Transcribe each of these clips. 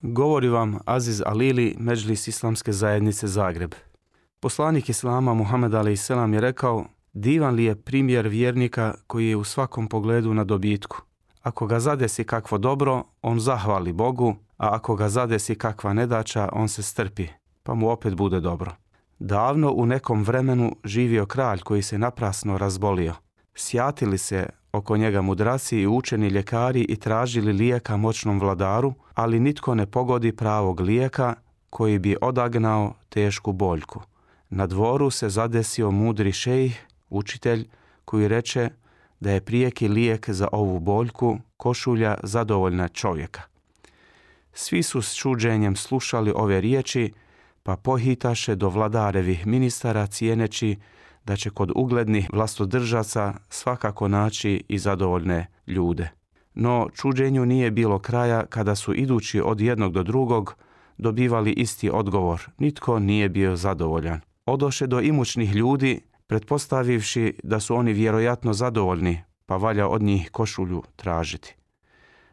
Govori vam Aziz Alili, Međlis Islamske zajednice Zagreb. Poslanik Islama Muhammed a.s. je rekao Divan li je primjer vjernika koji je u svakom pogledu na dobitku. Ako ga zadesi kakvo dobro, on zahvali Bogu, a ako ga zadesi kakva nedača, on se strpi, pa mu opet bude dobro. Davno u nekom vremenu živio kralj koji se naprasno razbolio. Sjatili se oko njega mudraci i učeni ljekari i tražili lijeka moćnom vladaru, ali nitko ne pogodi pravog lijeka koji bi odagnao tešku boljku. Na dvoru se zadesio mudri šejh, učitelj, koji reče da je prijeki lijek za ovu boljku košulja zadovoljna čovjeka. Svi su s čuđenjem slušali ove riječi, pa pohitaše do vladarevih ministara cijeneći da će kod uglednih vlastodržaca svakako naći i zadovoljne ljude. No čuđenju nije bilo kraja kada su idući od jednog do drugog dobivali isti odgovor. Nitko nije bio zadovoljan. Odoše do imućnih ljudi, pretpostavivši da su oni vjerojatno zadovoljni, pa valja od njih košulju tražiti.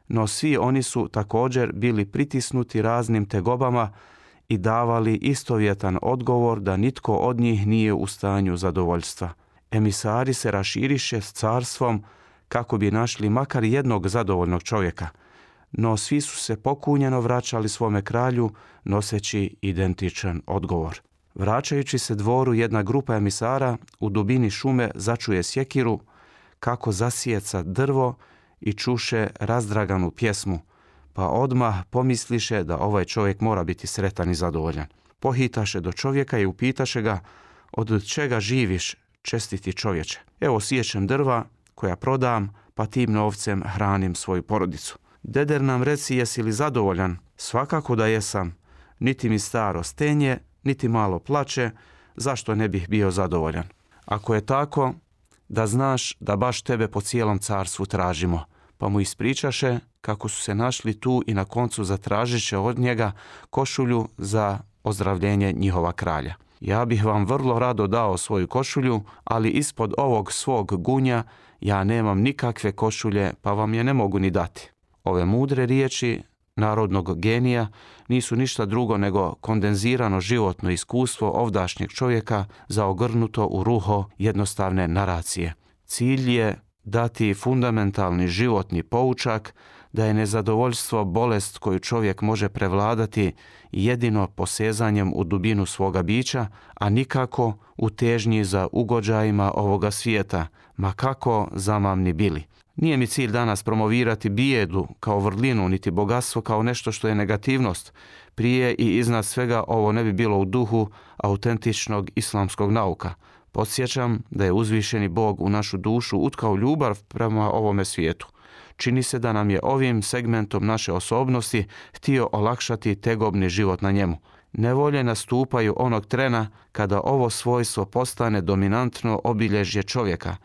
No svi oni su također bili pritisnuti raznim tegobama i davali istovjetan odgovor da nitko od njih nije u stanju zadovoljstva. Emisari se raširiše s carstvom kako bi našli makar jednog zadovoljnog čovjeka, no svi su se pokunjeno vraćali svome kralju noseći identičan odgovor. Vraćajući se dvoru jedna grupa emisara u dubini šume začuje sjekiru kako zasijeca drvo i čuše razdraganu pjesmu – pa odmah pomisliše da ovaj čovjek mora biti sretan i zadovoljan. Pohitaše do čovjeka i upitaše ga od čega živiš, čestiti čovječe. Evo sjećem drva koja prodam, pa tim novcem hranim svoju porodicu. Deder nam reci jesi li zadovoljan? Svakako da jesam. Niti mi staro stenje, niti malo plače, zašto ne bih bio zadovoljan? Ako je tako, da znaš da baš tebe po cijelom carstvu tražimo, pa mu ispričaše kako su se našli tu i na koncu zatražit će od njega košulju za ozdravljenje njihova kralja. Ja bih vam vrlo rado dao svoju košulju, ali ispod ovog svog gunja ja nemam nikakve košulje, pa vam je ne mogu ni dati. Ove mudre riječi narodnog genija nisu ništa drugo nego kondenzirano životno iskustvo ovdašnjeg čovjeka zaogrnuto u ruho jednostavne naracije. Cilj je dati fundamentalni životni poučak da je nezadovoljstvo bolest koju čovjek može prevladati jedino posezanjem u dubinu svoga bića, a nikako u težnji za ugođajima ovoga svijeta, ma kako zamamni bili. Nije mi cilj danas promovirati bijedu kao vrlinu, niti bogatstvo kao nešto što je negativnost. Prije i iznad svega ovo ne bi bilo u duhu autentičnog islamskog nauka. Podsjećam da je uzvišeni Bog u našu dušu utkao ljubav prema ovome svijetu. Čini se da nam je ovim segmentom naše osobnosti htio olakšati tegobni život na njemu. Nevolje nastupaju onog trena kada ovo svojstvo postane dominantno obilježje čovjeka,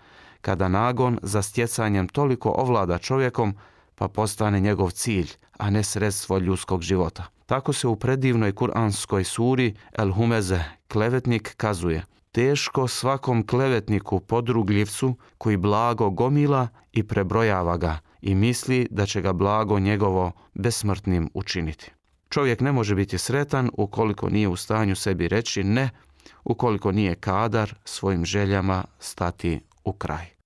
kada nagon za stjecanjem toliko ovlada čovjekom pa postane njegov cilj, a ne sredstvo ljudskog života. Tako se u predivnoj kuranskoj suri El Humeze, klevetnik, kazuje – teško svakom klevetniku podrugljivcu koji blago gomila i prebrojava ga i misli da će ga blago njegovo besmrtnim učiniti. Čovjek ne može biti sretan ukoliko nije u stanju sebi reći ne, ukoliko nije kadar svojim željama stati u kraj.